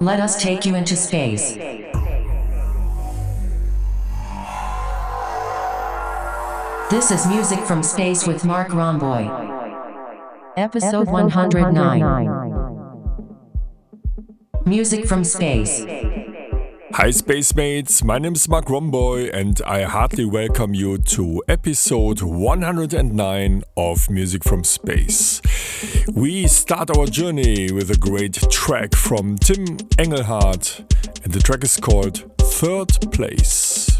Let us take you into space. This is Music from Space with Marc Romboy. Episode 109. Music from Space. Hi, Space Mates. My name is Marc Romboy, and I heartily welcome you to episode 109 of Music from Space. We start our journey with a great track from Tim Engelhardt, and the track is called Third Place.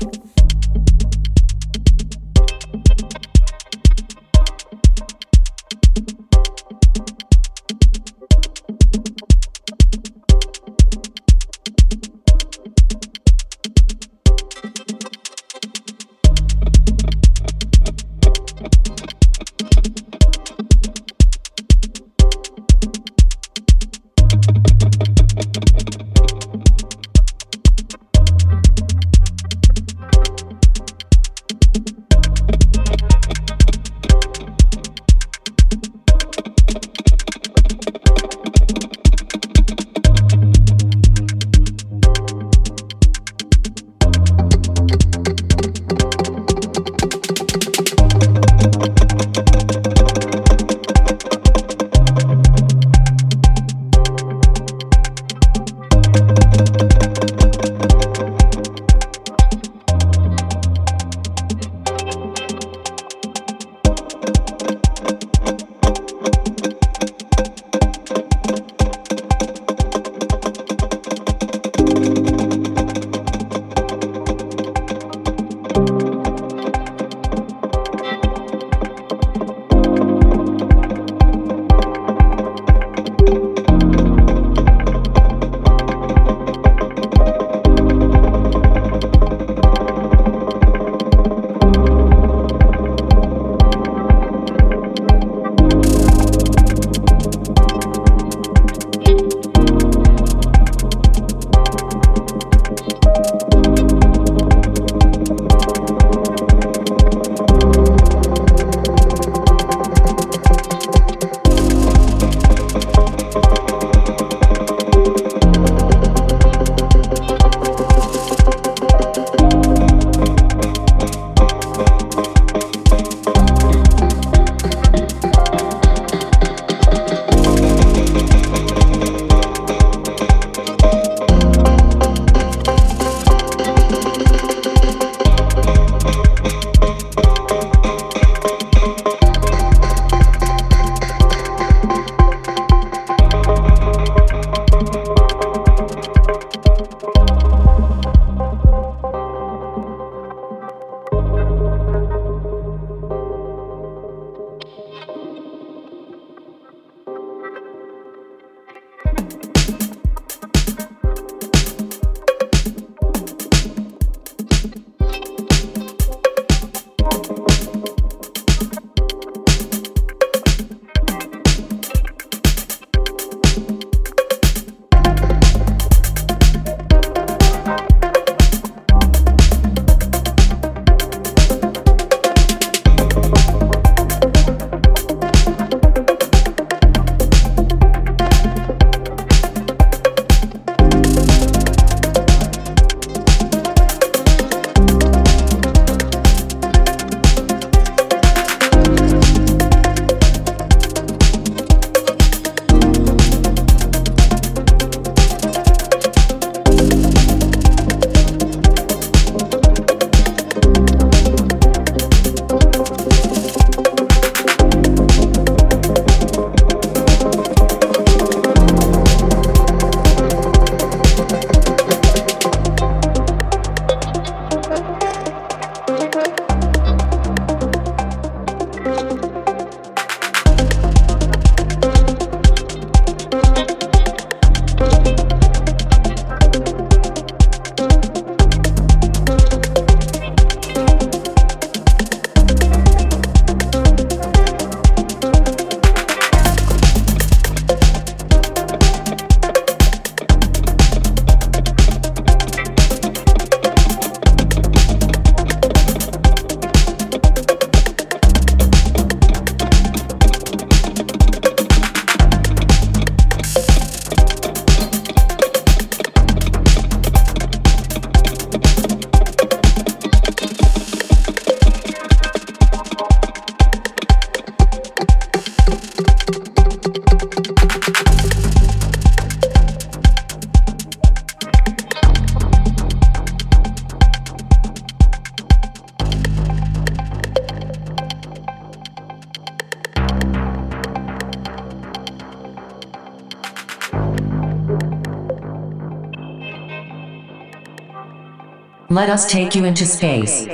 Let us take you into space.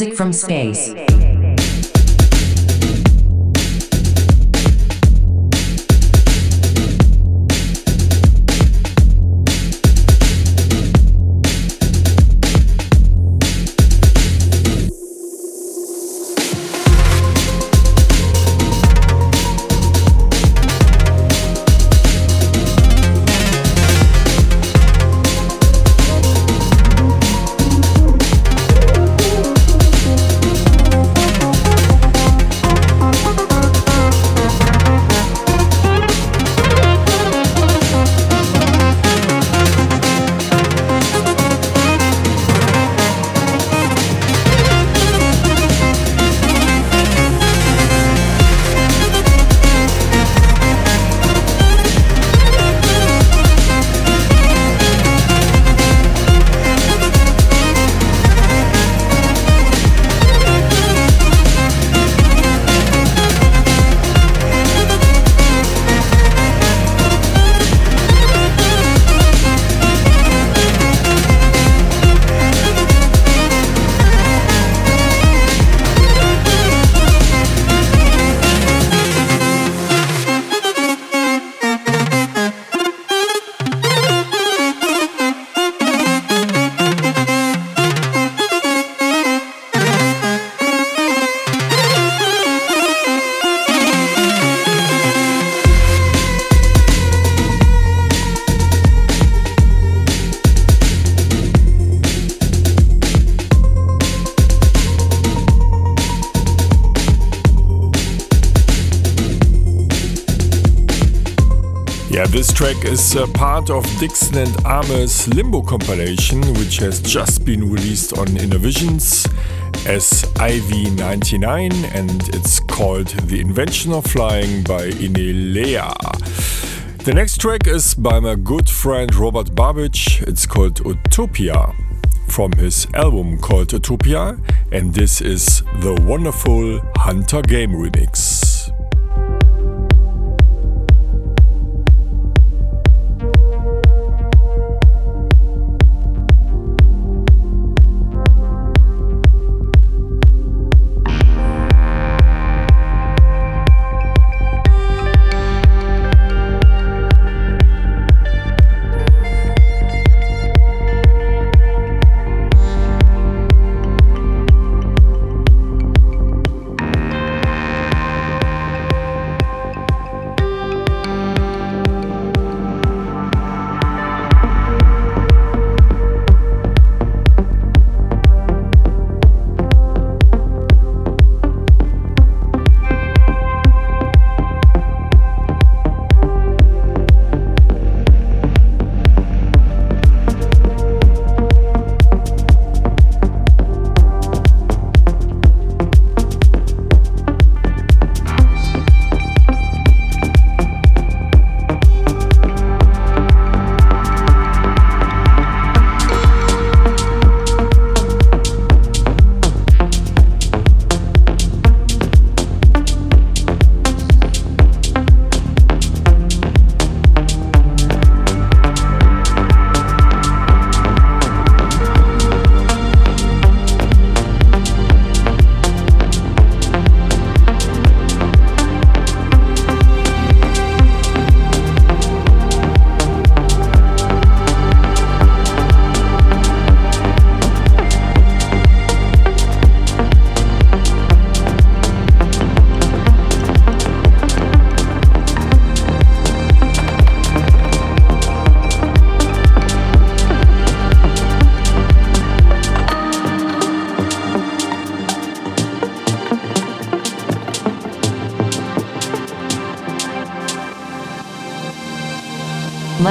Music from space. Track is a part of Dixon and Âme's Limbo compilation, which has just been released on Innervisions as IV99 and it's called The Invention of Flying by Innellea. The next track is by my good friend Robert Babicz. It's called Utopia from his album called Utopia, and this is the wonderful Hunter Game remix.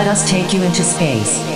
Us take you into space.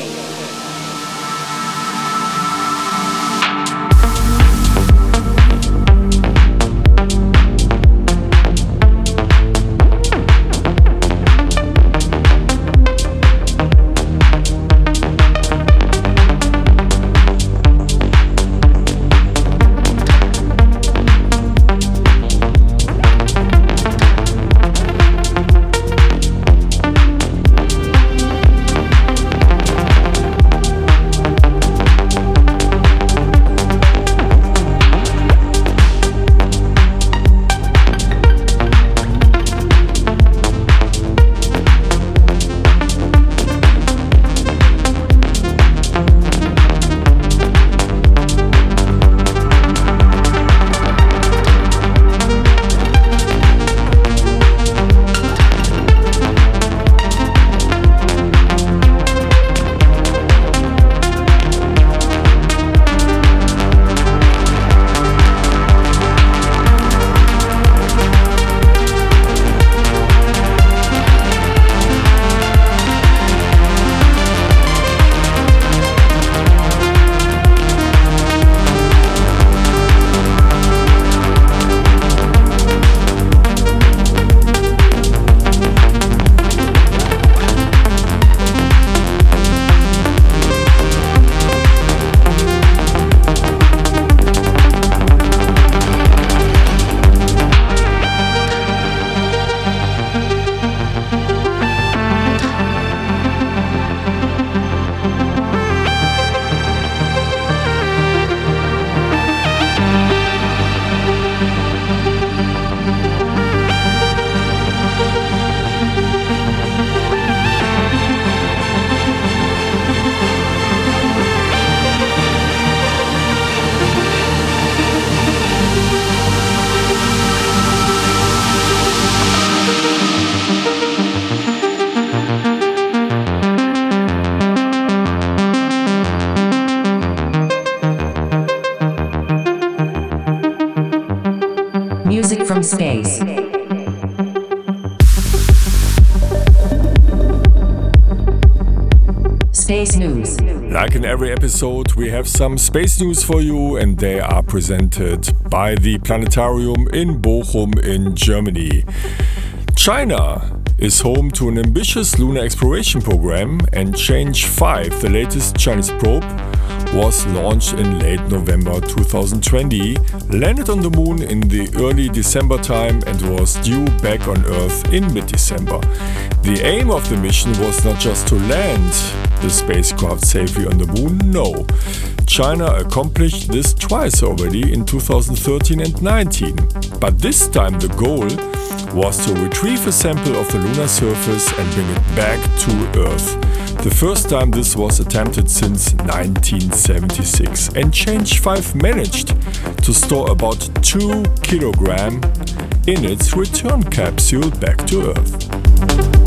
Space. Space News. Like in every episode, we have some space news for you, and they are presented by the Planetarium in Bochum in Germany. China is home to an ambitious lunar exploration program, and Chang'e 5, the latest Chinese probe, was launched in late November 2020, landed on the moon in the early December time, and was due back on Earth in mid December. The aim of the mission was not just to land the spacecraft safely on the moon, no. China accomplished this twice already in 2013 and 19. But this time the goal was to retrieve a sample of the lunar surface and bring it back to Earth. The first time this was attempted since 1976, and Chang'e 5 managed to store about 2 kg in its return capsule back to Earth.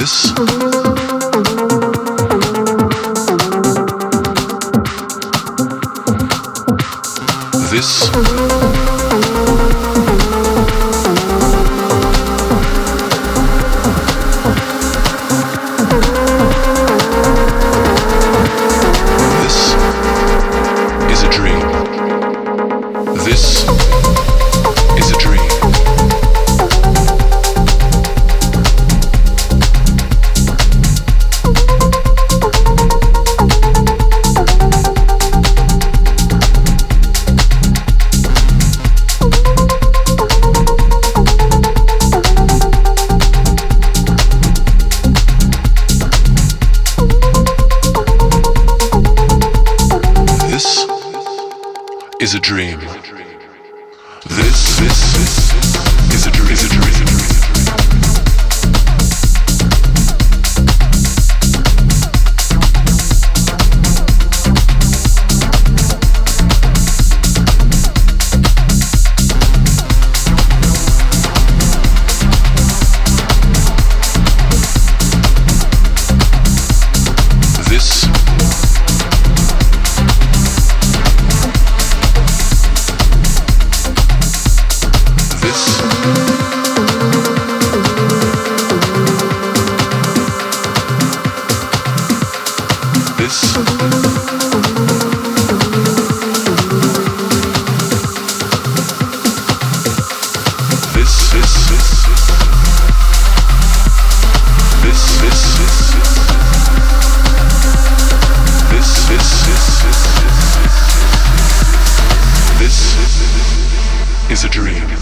This. This. is a dream.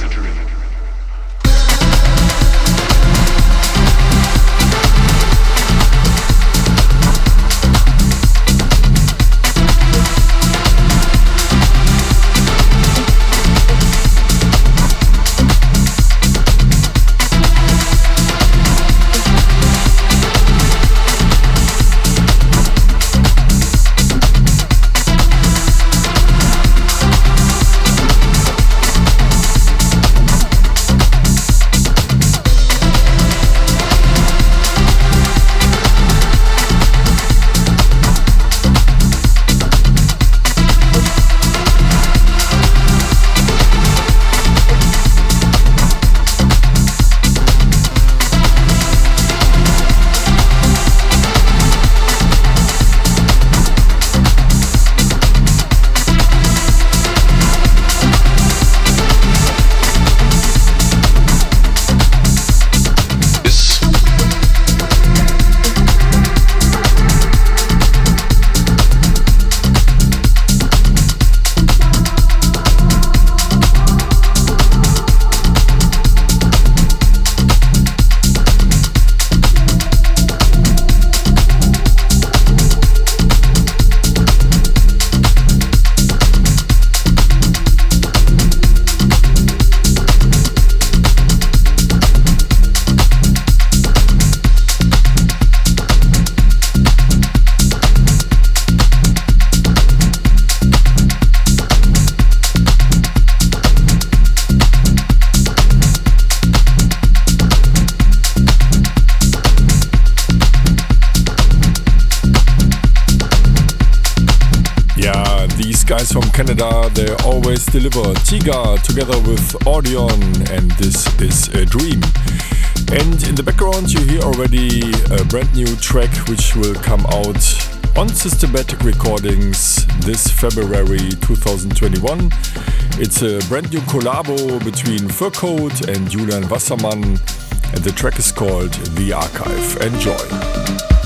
Guys from Canada, they always deliver Tiga together with Audion, and this is a dream. And in the background, you hear already a brand new track which will come out on Systematic Recordings this February 2021. It's a brand new collabo between Fur Coat and Julian Wassermann, and the track is called The Archive. Enjoy.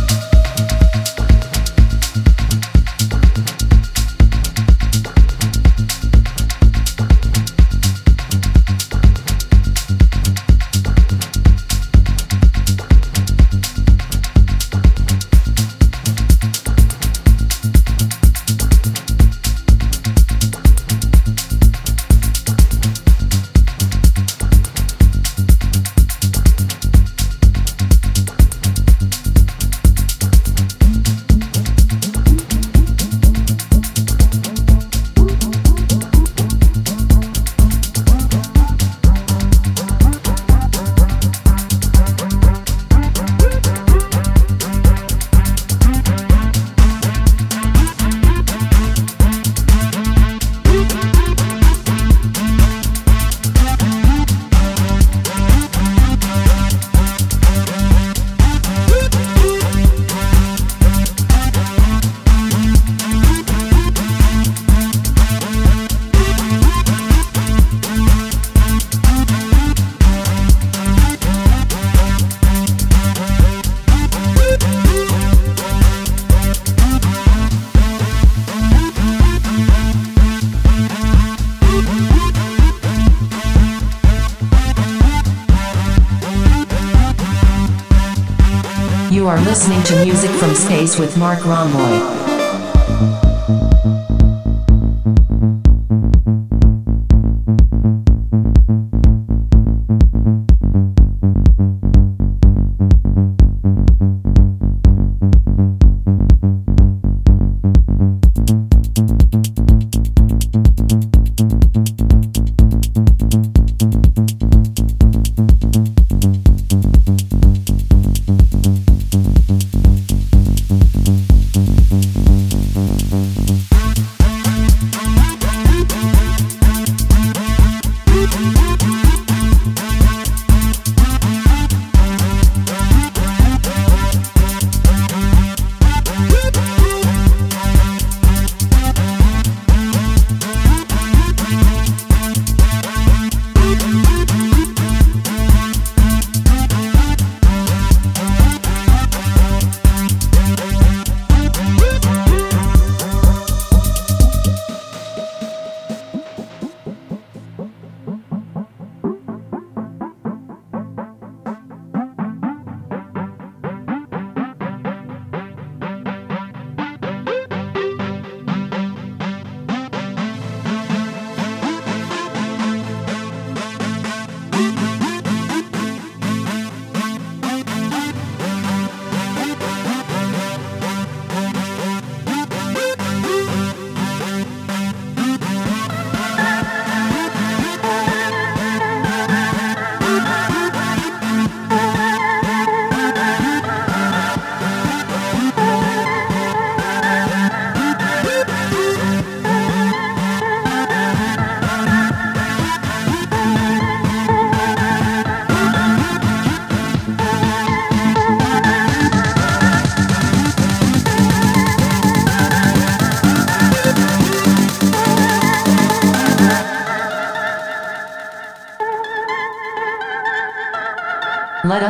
Listening to music from space with Marc Romboy.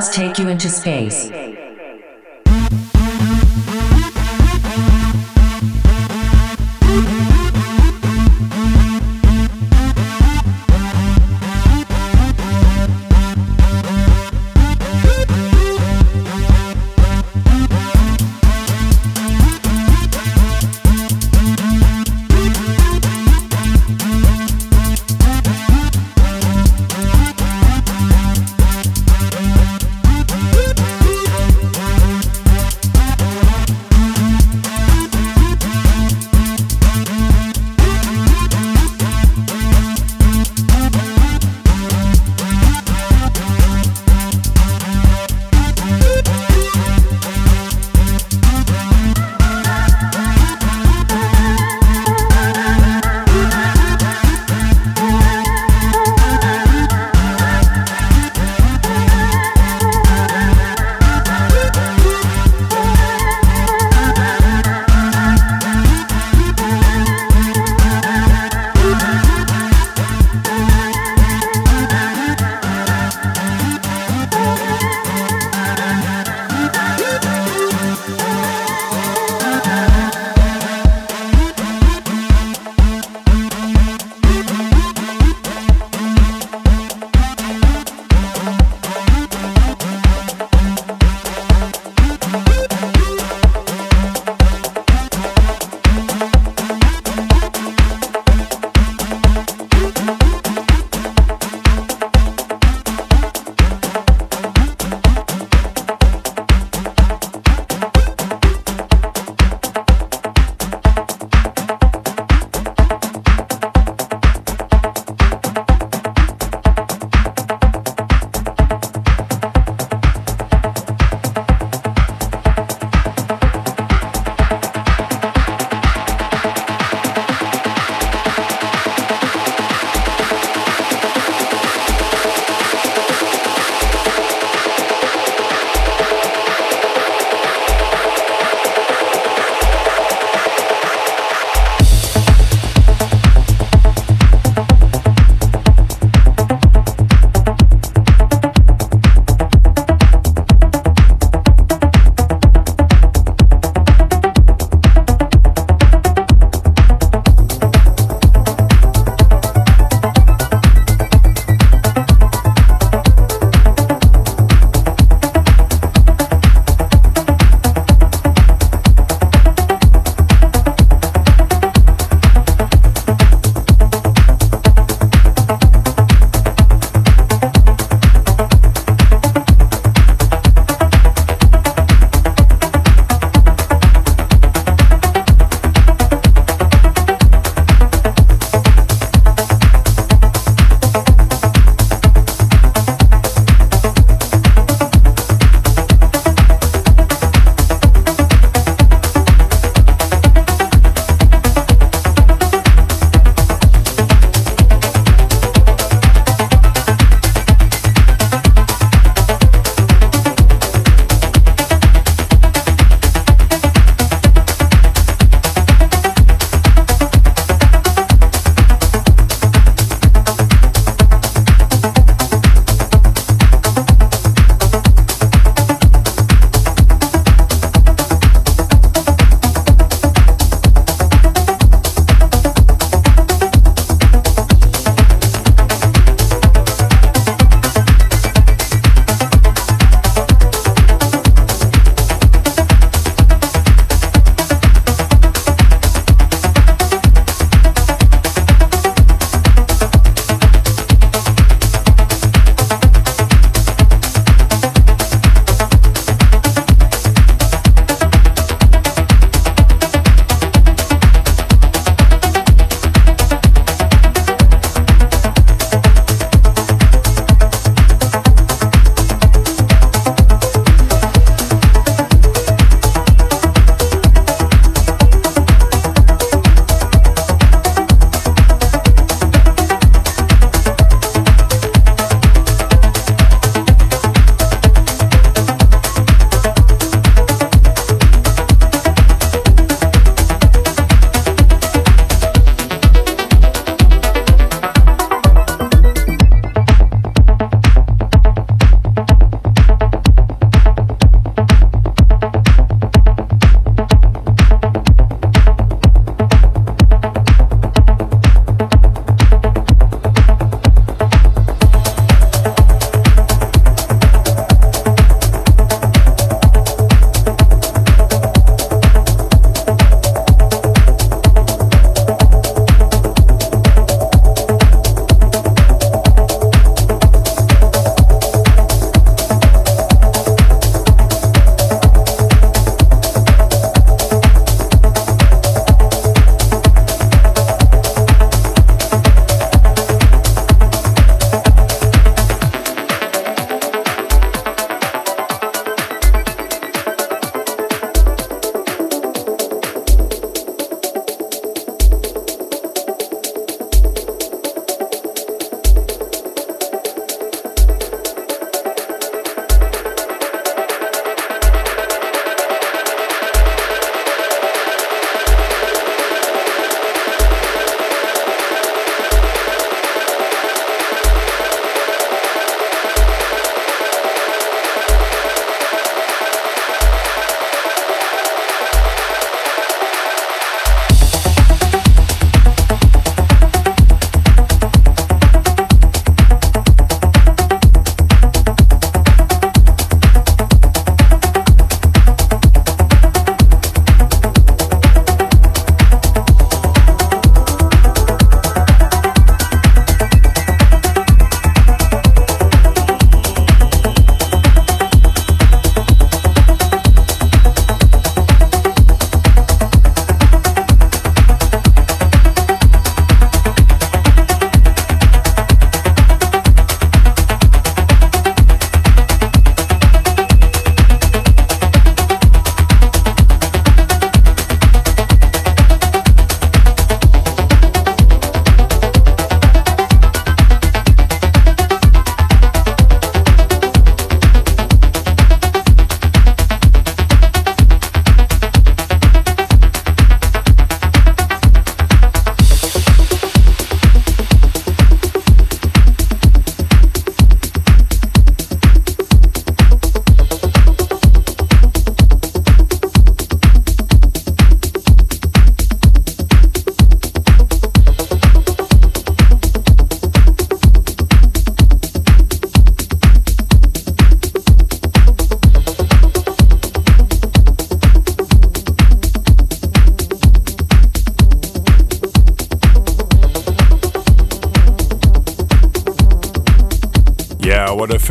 Us take you into space.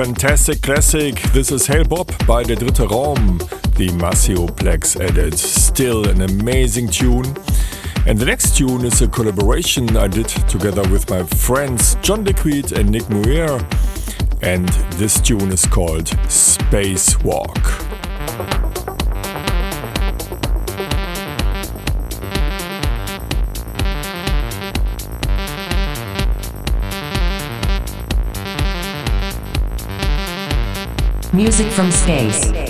Fantastic classic. This is Hale Bopp by Der Dritte Raum, the Maceo Plex edit. Still an amazing tune. And the next tune is a collaboration I did together with my friends John Digweed and Nick Muir. And this tune is called Spacewalk. Music from space.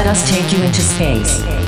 Let us take you into space.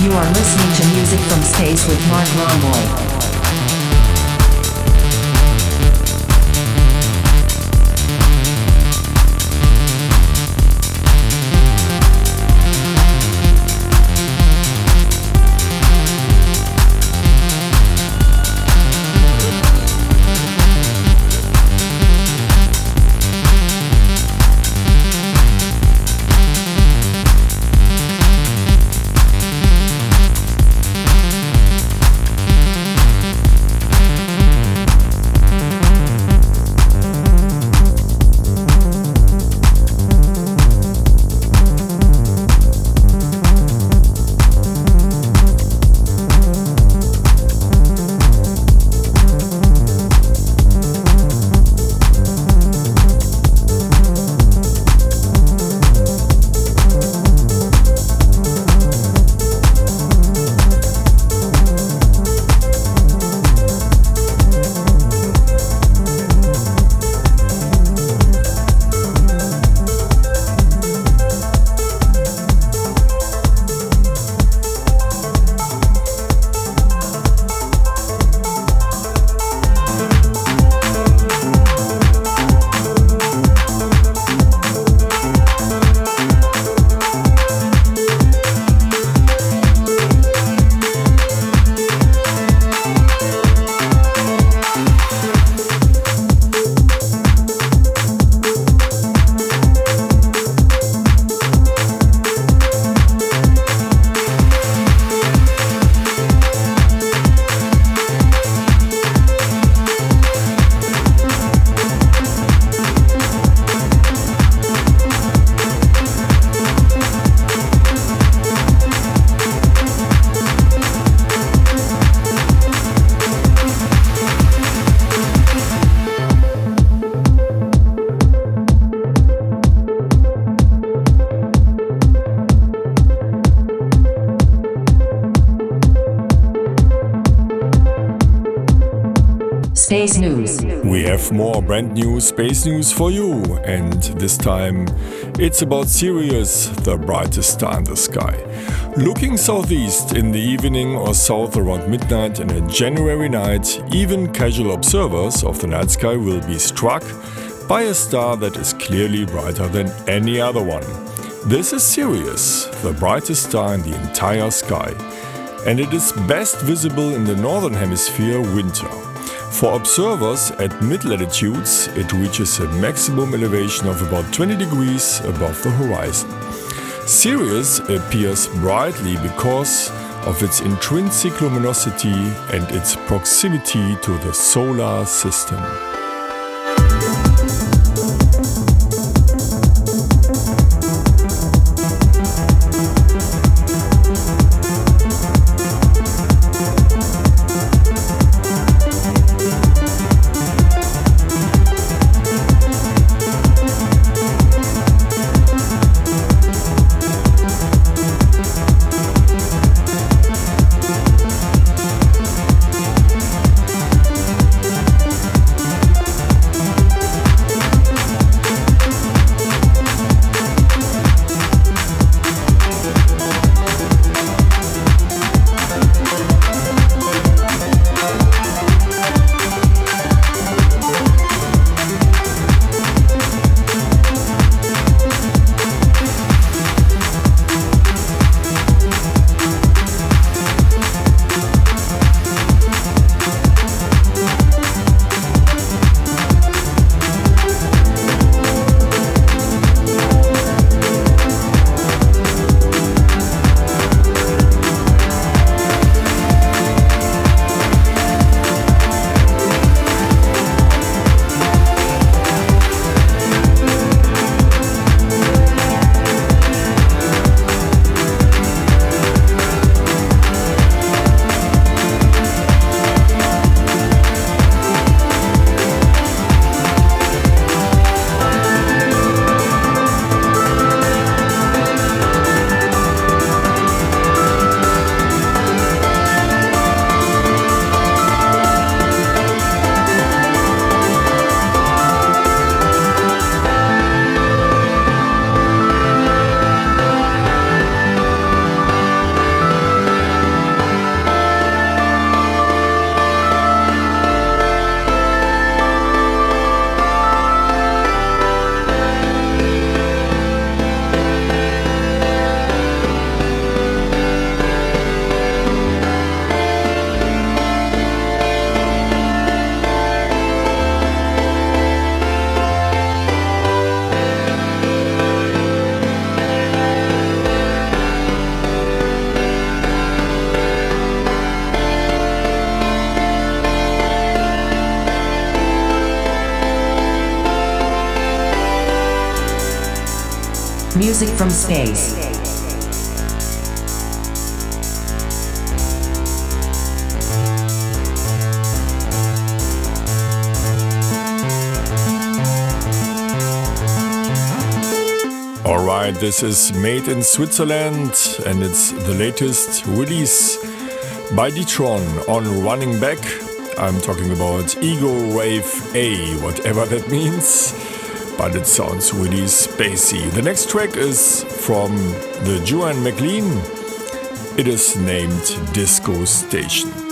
You are listening to Music from Space with Marc Romboy. More brand new space news for you, and this time it's about Sirius, the brightest star in the sky. Looking southeast in the evening or south around midnight in a January night, even casual observers of the night sky will be struck by a star that is clearly brighter than any other one. This is Sirius, the brightest star in the entire sky, and it is best visible in the northern hemisphere winter. For observers at mid latitudes, it reaches a maximum elevation of about 20 degrees above the horizon. Sirius appears brightly because of its intrinsic luminosity and its proximity to the solar system. Music from space. Alright, this is made in Switzerland and it's the latest release by Deetron on Running Back. I'm talking about Ego Rave A, whatever that means, but it sounds really spacey. The next track is from the Juan Maclean. It is named Disco Stallion.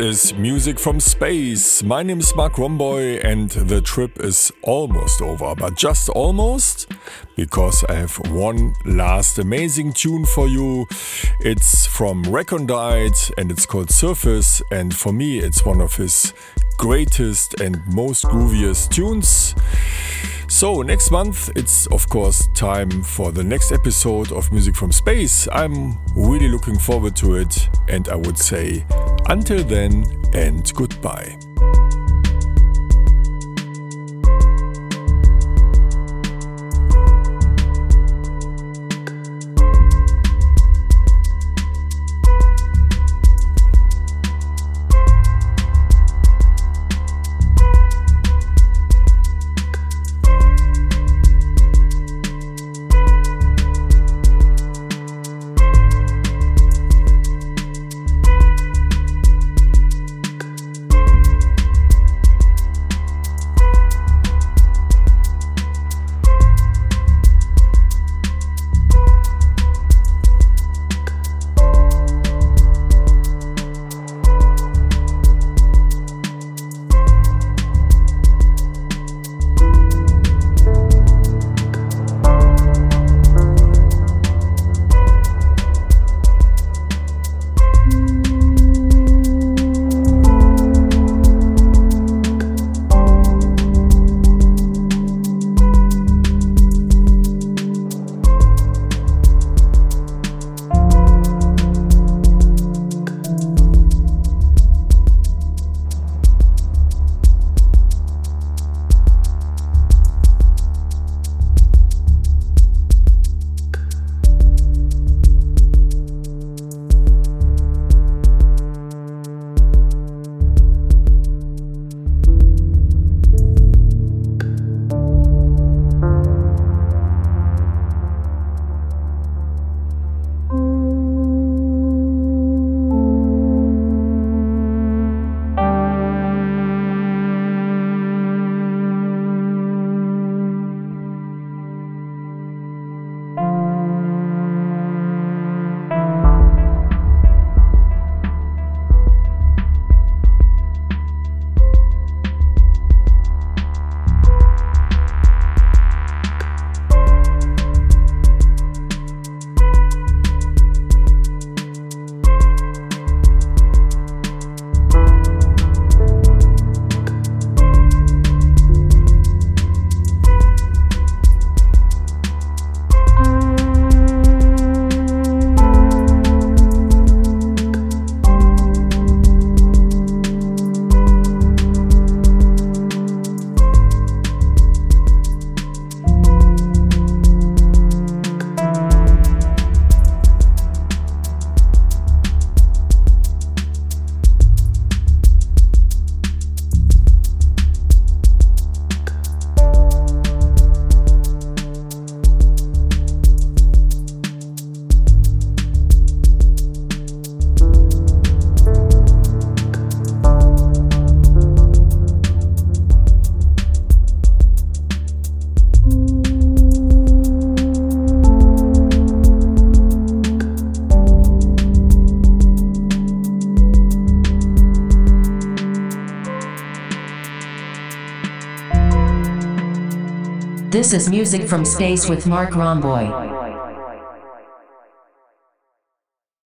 Is Music from Space. My name is Marc Romboy, and the trip is almost over, but just almost because I have one last amazing tune for you. It's from Recondite and it's called Surface, and for me, it's one of his greatest and most grooviest tunes. So, next month, it's of course time for the next episode of Music from Space. I'm really looking forward to it, and I would say until then and goodbye. This is Music from Space with Marc Romboy.